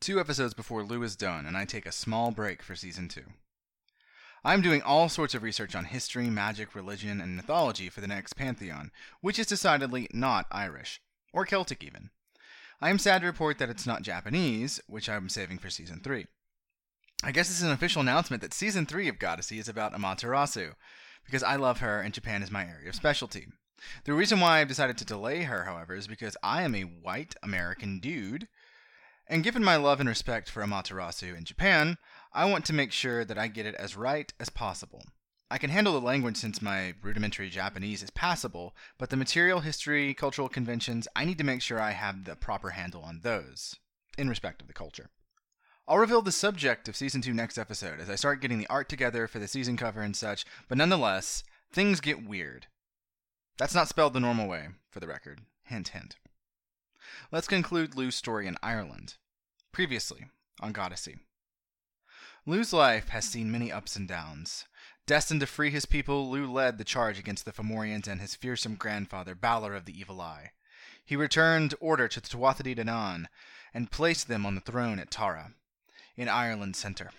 Two episodes before Lugh is done, and I take a small break for season two. I'm doing all sorts of research on history, magic, religion, and mythology for the next Pantheon, which is decidedly not Irish, or Celtic even. I am sad to report that it's not Japanese, which I'm saving for season three. I guess it's an official announcement that season three of Goddessy is about Amaterasu, because I love her and Japan is my area of specialty. The reason why I've decided to delay her, however, is because I am a white American dude, and given my love and respect for Amaterasu in Japan, I want to make sure that I get it as right as possible. I can handle the language since my rudimentary Japanese is passable, but the material, history, cultural conventions, I need to make sure I have the proper handle on those, in respect of the culture. I'll reveal the subject of season 2 next episode as I start getting the art together for the season cover and such, but nonetheless, things get weird. That's not spelled the normal way, for the record. Hint, hint. Let's conclude Lugh's story in Ireland. Previously, on Goddessy. Lugh's life has seen many ups and downs. Destined to free his people, Lugh led the charge against the Fomorians and his fearsome grandfather, Balor of the Evil Eye. He returned order to the Tuatha Dé Danann and placed them on the throne at Tara in Ireland's center.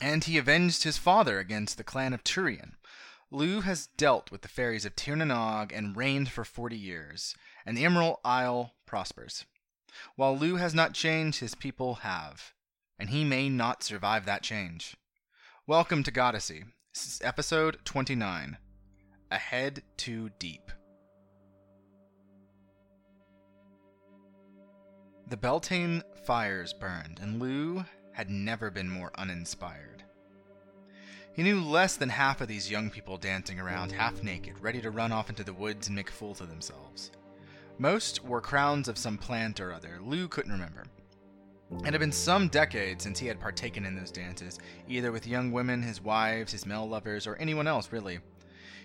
And he avenged his father against the clan of Turian. Lugh has dealt with the fairies of Tir na Nog and reigned for forty years, and the Emerald Isle prospers. While Lugh has not changed, his people have, and he may not survive that change. Welcome to Goddessy, episode 29 A Head Too Deep. The Beltane fires burned, and Lugh had never been more uninspired. He knew less than half of these young people dancing around half naked, ready to run off into the woods and make fools of themselves. Most were crowns of some plant or other, Lugh couldn't remember. It had been some decades since he had partaken in those dances, either with young women, his wives, his male lovers, or anyone else really.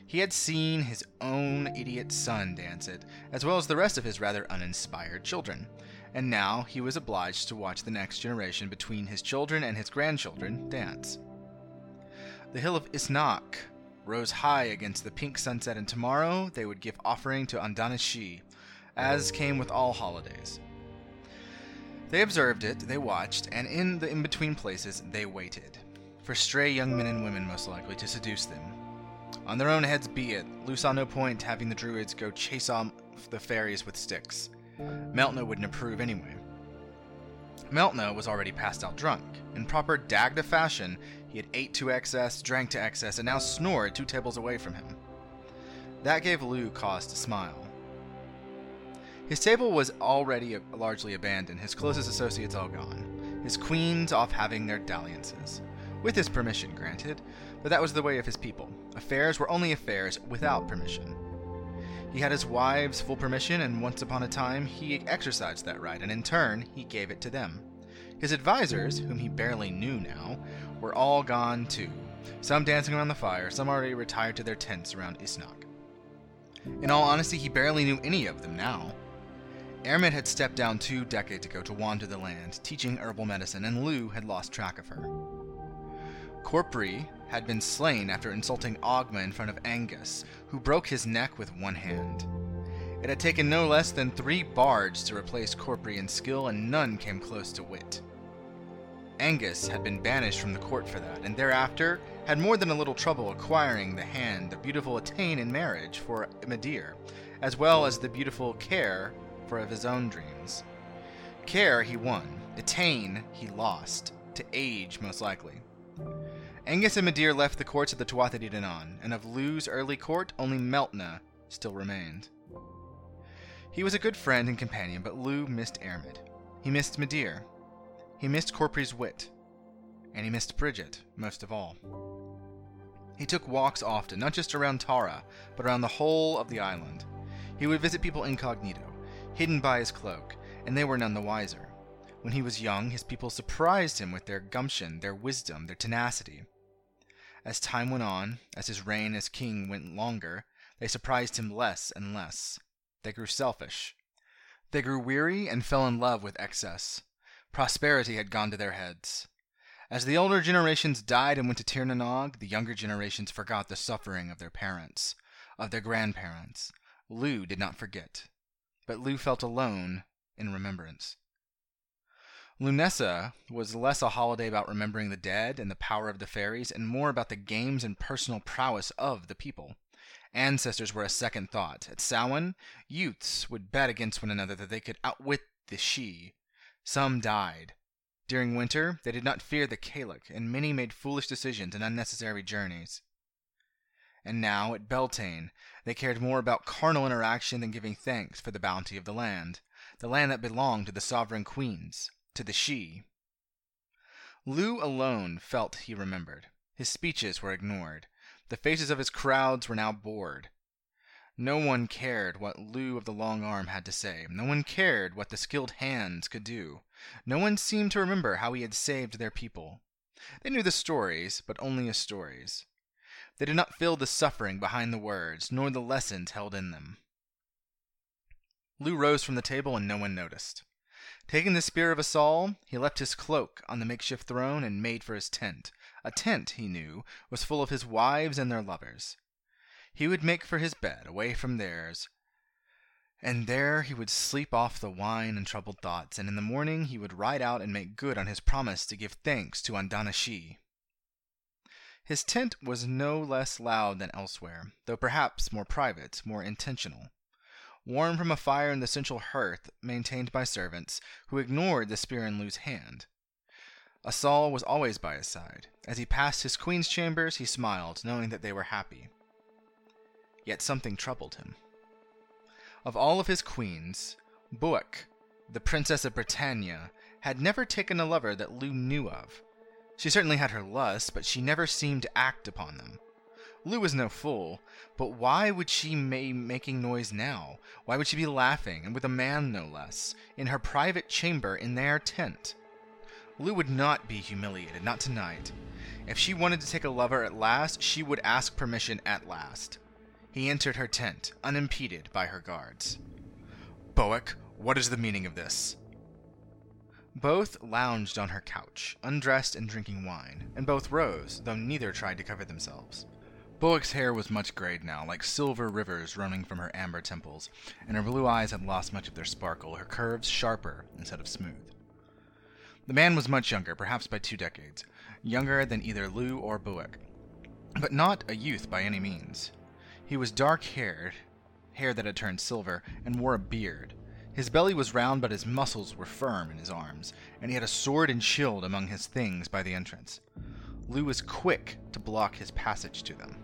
He had seen his own idiot son dance it, as well as the rest of his rather uninspired children, and now he was obliged to watch the next generation between his children and his grandchildren dance. The hill of Uisneach rose high against the pink sunset, and tomorrow they would give offering to Andanashi, as came with all holidays. They observed it, they watched, and in the in between places they waited, for stray young men and women most likely to seduce them. On their own heads be it, Lugh saw no point having the druids go chase off the fairies with sticks. Meltna wouldn't approve anyway. Meltna was already passed out drunk. In proper Dagda fashion, he had ate to excess, drank to excess, and now snored two tables away from him. That gave Lugh cause to smile. His table was already largely abandoned, his closest associates all gone, his queens off having their dalliances. With his permission, granted, but that was the way of his people. Affairs were only affairs without permission. He had his wives' full permission, and once upon a time he exercised that right, and in turn he gave it to them. His advisers, whom he barely knew now, were all gone too, some dancing around the fire, some already retired to their tents around Uisneach. In all honesty, he barely knew any of them now. Airmed had stepped down two decades ago to wander the land, teaching herbal medicine, and Lugh had lost track of her. Corpry had been slain after insulting Ogma in front of Angus, who broke his neck with one hand. It had taken no less than three bards to replace Corpry in skill, and none came close to wit. Angus had been banished from the court for that, and thereafter had more than a little trouble acquiring the hand the beautiful Etain in marriage for Midir, as well as the beautiful Caer of his own dreams. Caer he won, Etain he lost, to age most likely. Angus and Midir left the courts of the Tuatha Dé Danann, and of Lugh's early court only Meltna still remained. He was a good friend and companion, but Lugh missed Airmed. He missed Midir. He missed Corpry's wit. And he missed Bridget, most of all. He took walks often, not just around Tara, but around the whole of the island. He would visit people incognito, hidden by his cloak, and they were none the wiser. When he was young, his people surprised him with their gumption, their wisdom, their tenacity. As time went on, as his reign as king went longer, they surprised him less and less. They grew selfish. They grew weary and fell in love with excess. Prosperity had gone to their heads. As the older generations died and went to Tir na Nog, the younger generations forgot the suffering of their parents, of their grandparents. Lugh did not forget, but Lugh felt alone in remembrance. Lughnasadh was less a holiday about remembering the dead and the power of the fairies, and more about the games and personal prowess of the people. Ancestors were a second thought. At Samhain, youths would bet against one another that they could outwit the Sidhe. Some died. During winter, they did not fear the Cailleach, and many made foolish decisions and unnecessary journeys. And now, at Beltane, they cared more about carnal interaction than giving thanks for the bounty of the land, the land that belonged to the sovereign queens to the Sidhe. Lugh alone felt he remembered. His speeches were ignored. The faces of his crowds were now bored. No one cared what Lugh of the Long Arm had to say. No one cared what the skilled hands could do. No one seemed to remember how he had saved their people. They knew the stories, but only as stories. They did not feel the suffering behind the words, nor the lessons held in them. Lugh rose from the table and no one noticed. Taking the spear of Asal, he left his cloak on the makeshift throne and made for his tent. A tent, he knew, was full of his wives and their lovers. He would make for his bed, away from theirs, and there he would sleep off the wine and troubled thoughts, and in the morning he would ride out and make good on his promise to give thanks to Andana Sidhe. His tent was no less loud than elsewhere, though perhaps more private, more intentional warm from a fire in the central hearth maintained by servants, who ignored the spear in Lugh's hand. Asal was always by his side. As he passed his queen's chambers, he smiled, knowing that they were happy. Yet something troubled him. Of all of his queens, Buach, the Princess of Britannia, had never taken a lover that Lugh knew of. She certainly had her lusts, but she never seemed to act upon them. Lugh was no fool, but why would she be making noise now? Why would she be laughing, and with a man no less, in her private chamber in their tent? Lugh would not be humiliated, not tonight. If she wanted to take a lover at last, she would ask permission at last. He entered her tent, unimpeded by her guards. Buach, what is the meaning of this? Both lounged on her couch, undressed and drinking wine, and both rose, though neither tried to cover themselves. Buach's hair was much grayed now, like silver rivers running from her amber temples, and her blue eyes had lost much of their sparkle, her curves sharper instead of smooth. The man was much younger, perhaps by two decades, younger than either Lugh or Buach, but not a youth by any means. He was dark haired, hair that had turned silver, and wore a beard. His belly was round, but his muscles were firm in his arms, and he had a sword and shield among his things by the entrance. Lugh was quick to block his passage to them.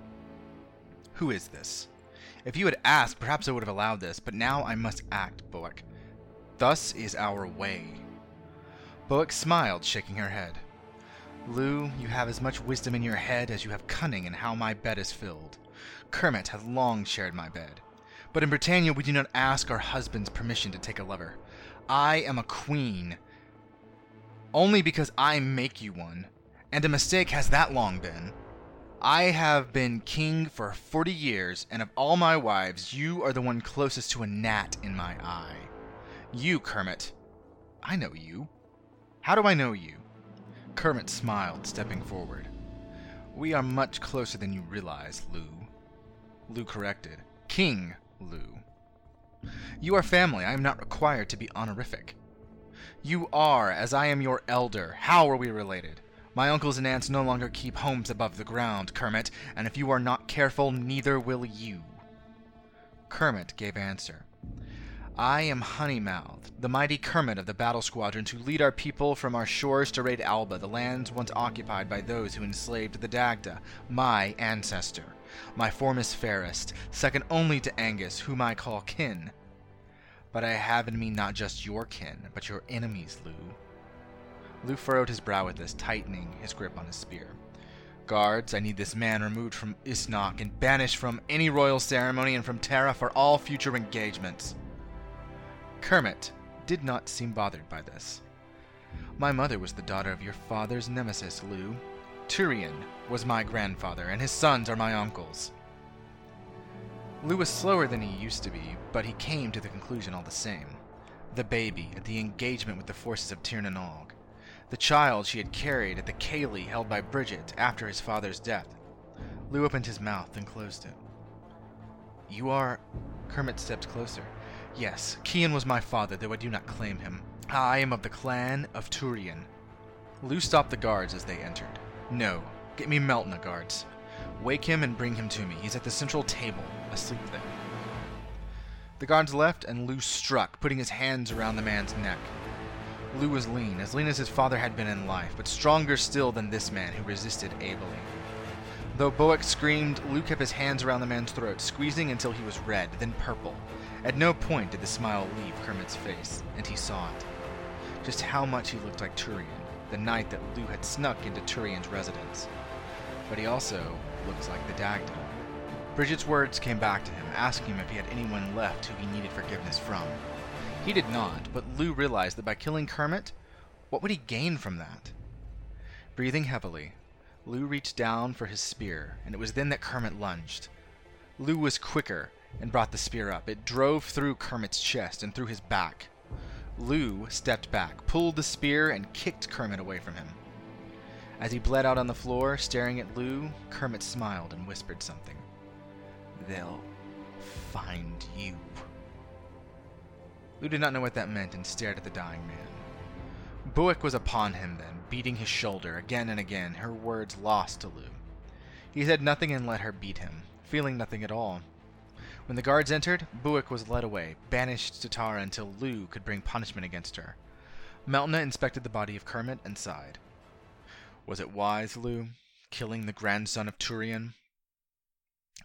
Who is this? If you had asked, perhaps I would have allowed this, but now I must act, Buach. Thus is our way. Buach smiled, shaking her head. Lugh, you have as much wisdom in your head as you have cunning in how my bed is filled. Kermit hath long shared my bed. But in Britannia we do not ask our husband's permission to take a lover. I am a queen. Only because I make you one. And a mistake has that long been. I have been king for forty years, and of all my wives, you are the one closest to a gnat in my eye. You, Kermit. I know you. How do I know you? Kermit smiled, stepping forward. We are much closer than you realize, Lugh. Lugh corrected. King Lugh. You are family. I am not required to be honorific. You are, as I am your elder. How are we related? My uncles and aunts no longer keep homes above the ground, Kermit, and if you are not careful, neither will you. Kermit gave answer. I am Honeymouth, the mighty Kermit of the battle squadron to lead our people from our shores to raid Alba, the lands once occupied by those who enslaved the Dagda, my ancestor. My form is fairest, second only to Angus, whom I call kin. But I have in me not just your kin, but your enemies, Lugh. Lugh furrowed his brow at this, tightening his grip on his spear. Guards, I need this man removed from Uisneach and banished from any royal ceremony and from Tara for all future engagements. Kermit did not seem bothered by this. My mother was the daughter of your father's nemesis, Lugh. Turian was my grandfather, and his sons are my uncles. Lugh was slower than he used to be, but he came to the conclusion all the same. The baby at the engagement with the forces of Tir na Nog the child she had carried at the ceilidh held by Bridget after his father's death. Lugh opened his mouth and closed it. You are. Kermit stepped closer. Yes, Cian was my father, though I do not claim him. I am of the clan of Turian. Lugh stopped the guards as they entered. No, get me Meltna, guards. Wake him and bring him to me. He's at the central table, asleep there. The guards left, and Lugh struck, putting his hands around the man's neck. Lugh was lean, as lean as his father had been in life, but stronger still than this man who resisted ably. Though Buach screamed, Lugh kept his hands around the man's throat, squeezing until he was red, then purple. At no point did the smile leave Kermit's face, and he saw it. Just how much he looked like Turian, the night that Lugh had snuck into Turian's residence. But he also looked like the Dagda. Bridget's words came back to him, asking him if he had anyone left who he needed forgiveness from. He did not, but Lugh realized that by killing Kermit, what would he gain from that? Breathing heavily, Lugh reached down for his spear, and it was then that Kermit lunged. Lugh was quicker and brought the spear up. It drove through Kermit's chest and through his back. Lugh stepped back, pulled the spear, and kicked Kermit away from him. As he bled out on the floor, staring at Lugh, Kermit smiled and whispered something. They'll find you. Lugh did not know what that meant and stared at the dying man. Buach was upon him then, beating his shoulder again and again, her words lost to Lugh. He said nothing and let her beat him, feeling nothing at all. When the guards entered, Buach was led away, banished to Tara until Lugh could bring punishment against her. Meltna inspected the body of Kermit and sighed. Was it wise, Lugh, killing the grandson of Turian?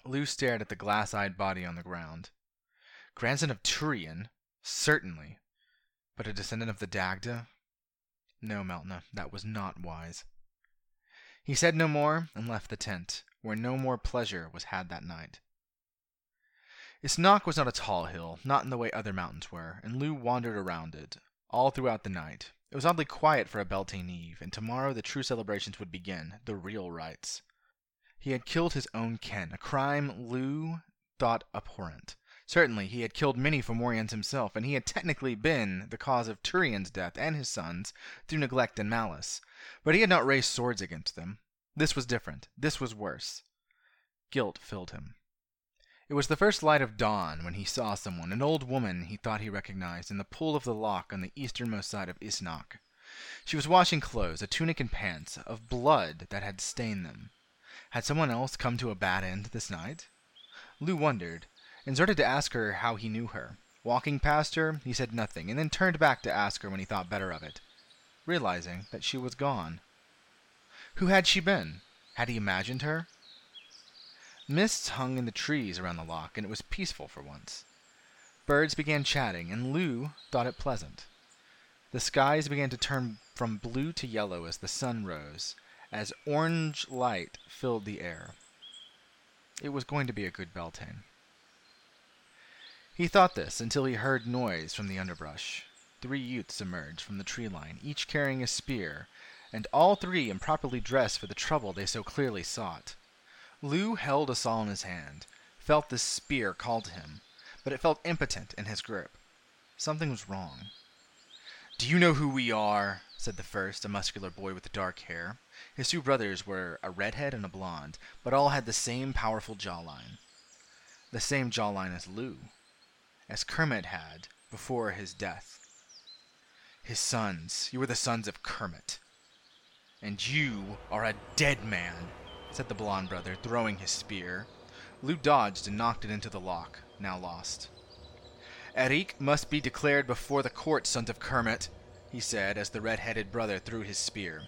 Lugh stared at the glass eyed body on the ground. Grandson of Turian? Certainly. But a descendant of the Dagda? No, Meltna, that was not wise. He said no more and left the tent, where no more pleasure was had that night. Uisneach was not a tall hill, not in the way other mountains were, and Lugh wandered around it, all throughout the night. It was oddly quiet for a Beltane Eve, and tomorrow the true celebrations would begin, the real rites. He had killed his own kin, a crime Lugh thought abhorrent. Certainly, he had killed many Fomorians himself, and he had technically been the cause of Turian's death and his sons through neglect and malice. But he had not raised swords against them. This was different. This was worse. Guilt filled him. It was the first light of dawn when he saw someone, an old woman he thought he recognized, in the pool of the loch on the easternmost side of Uisneach. She was washing clothes, a tunic and pants, of blood that had stained them. Had someone else come to a bad end this night? Lugh wondered, and started to ask her how he knew her. Walking past her, he said nothing, and then turned back to ask her when he thought better of it, realizing that she was gone. Who had she been? Had he imagined her? Mists hung in the trees around the loch, and it was peaceful for once. Birds began chatting, and Lugh thought it pleasant. The skies began to turn from blue to yellow as the sun rose, as orange light filled the air. It was going to be a good Beltane. He thought this until he heard noise from the underbrush. Three youths emerged from the tree line, each carrying a spear, and all three improperly dressed for the trouble they so clearly sought. Lugh held Asal in his hand, felt the spear call to him, but it felt impotent in his grip. Something was wrong. Do you know who we are? said the first, a muscular boy with dark hair. His two brothers were a redhead and a blonde, but all had the same powerful jawline. The same jawline as Lugh, as Kermit had before his death. His sons, you are the sons of Kermit. And you are a dead man, said the blond brother, throwing his spear. Lugh dodged and knocked it into the loch, now lost. éraic must be declared before the court, sons of Kermit, he said as the red-headed brother threw his spear.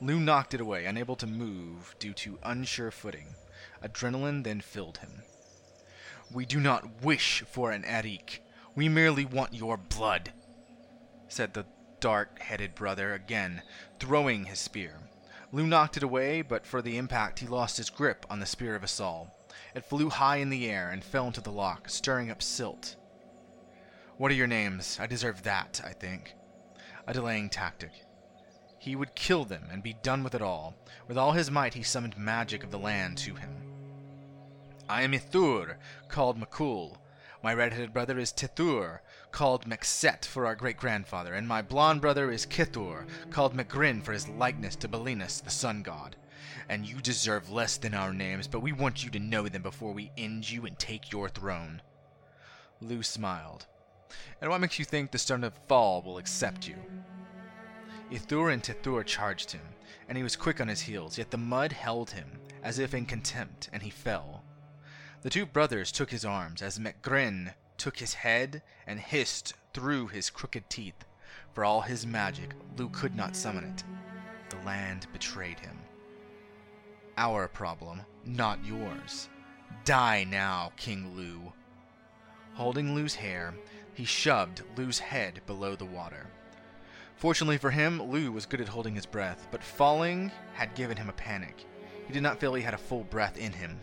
Lugh knocked it away, unable to move due to unsure footing. Adrenaline then filled him. We do not wish for an éraic. We merely want your blood, said the dark-headed brother again, throwing his spear. Lugh knocked it away, but for the impact he lost his grip on the spear of Asal. It flew high in the air and fell into the loch, stirring up silt. What are your names? I deserve that, I think a delaying tactic. He would kill them and be done with it all. With all his might, he summoned magic of the land to him. I am Ithur, called Makul. My red-headed brother is Tithur, called Mekset for our great-grandfather, and my blond brother is Kithur, called Megrin for his likeness to Belinus, the sun god. And you deserve less than our names, but we want you to know them before we end you and take your throne. Lugh smiled. And what makes you think the Stone of Fall will accept you? Ithur and Tithur charged him, and he was quick on his heels, yet the mud held him, as if in contempt, and he fell. The two brothers took his arms, as Mekgren took his head and hissed through his crooked teeth. For all his magic, Lugh could not summon it. The land betrayed him. Our problem, not yours. Die now, King Lugh. Holding Lugh's hair, he shoved Lugh's head below the water. Fortunately for him, Lugh was good at holding his breath, but falling had given him a panic. He did not feel he had a full breath in him.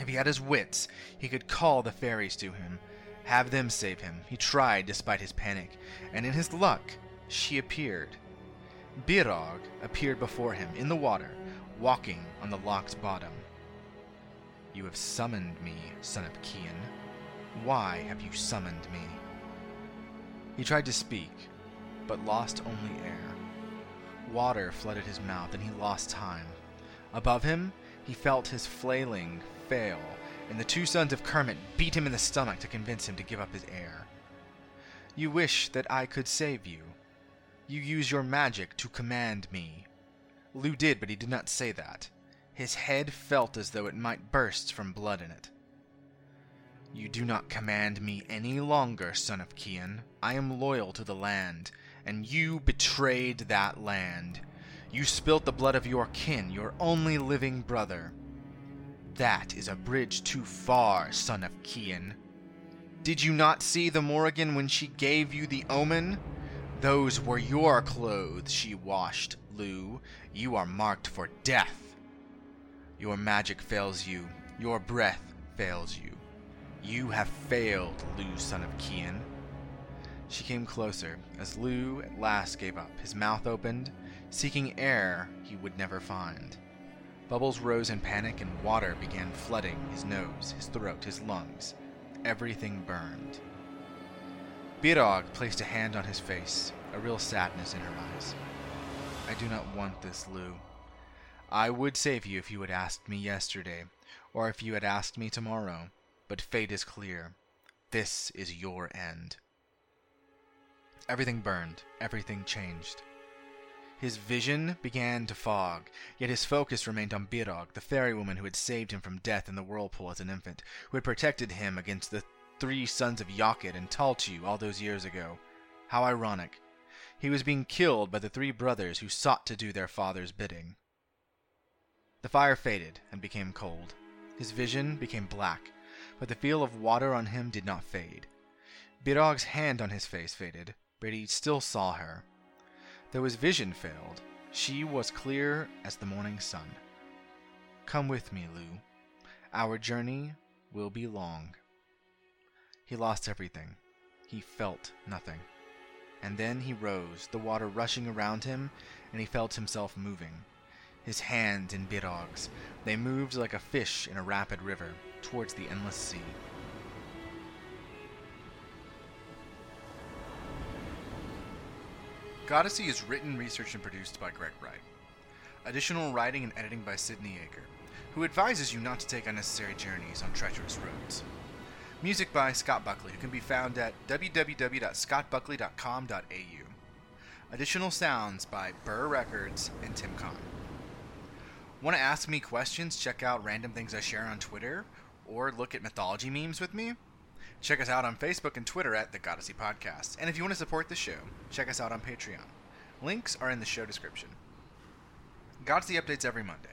If he had his wits, he could call the fairies to him, have them save him. He tried despite his panic, and in his luck, she appeared. Birog appeared before him in the water, walking on the loch's bottom. You have summoned me, son of Cian. Why have you summoned me? He tried to speak, but lost only air. Water flooded his mouth, and he lost time. Above him, he felt his flailing fail, and the two sons of Kermit beat him in the stomach to convince him to give up his air. You wish that I could save you. You use your magic to command me. Lugh did, but he did not say that. His head felt as though it might burst from blood in it. You do not command me any longer, son of Cian. I am loyal to the land, and you betrayed that land. You spilt the blood of your kin, your only living brother. That is a bridge too far, son of Cian. Did you not see the Morrigan when she gave you the omen? Those were your clothes she washed, Lugh. You are marked for death. Your magic fails you. Your breath fails you. You have failed, Lugh, son of Cian. She came closer, as Lugh at last gave up. His mouth opened, seeking air he would never find. Bubbles rose in panic, and water began flooding his nose, his throat, his lungs. Everything burned. Birog placed a hand on his face, a real sadness in her eyes. I do not want this, Lugh. I would save you if you had asked me yesterday, or if you had asked me tomorrow, but fate is clear. This is your end. Everything burned, everything changed. His vision began to fog, yet his focus remained on Birog, the fairy woman who had saved him from death in the whirlpool as an infant, who had protected him against the three sons of Yakut and Talchu all those years ago. How ironic. He was being killed by the three brothers who sought to do their father's bidding. The fire faded and became cold. His vision became black, but the feel of water on him did not fade. Birog's hand on his face faded, but he still saw her. Though his vision failed, she was clear as the morning sun. Come with me, Lugh. Our journey will be long. He lost everything. He felt nothing. And then he rose, the water rushing around him, and he felt himself moving. His hands in Birog's. They moved like a fish in a rapid river towards the endless sea. Goddessy is written, researched, and produced by Greg Wright. Additional writing and editing by Sidney Aker, who advises you not to take unnecessary journeys on treacherous roads. Music by Scott Buckley, who can be found at www.scottbuckley.com.au. Additional sounds by Burr Records and Tim Kahn. Want to ask me questions? Check out random things I share on Twitter, or look at mythology memes with me? Check us out on Facebook and Twitter at The Goddessy Podcast. And if you want to support the show, check us out on Patreon. Links are in the show description. Goddessy updates every Monday.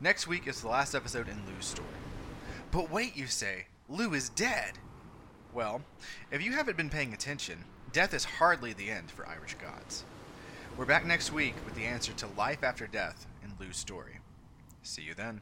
Next week is the last episode in Lugh's story. But wait, you say, Lugh is dead! Well, if you haven't been paying attention, death is hardly the end for Irish gods. We're back next week with the answer to life after death in Lugh's story. See you then.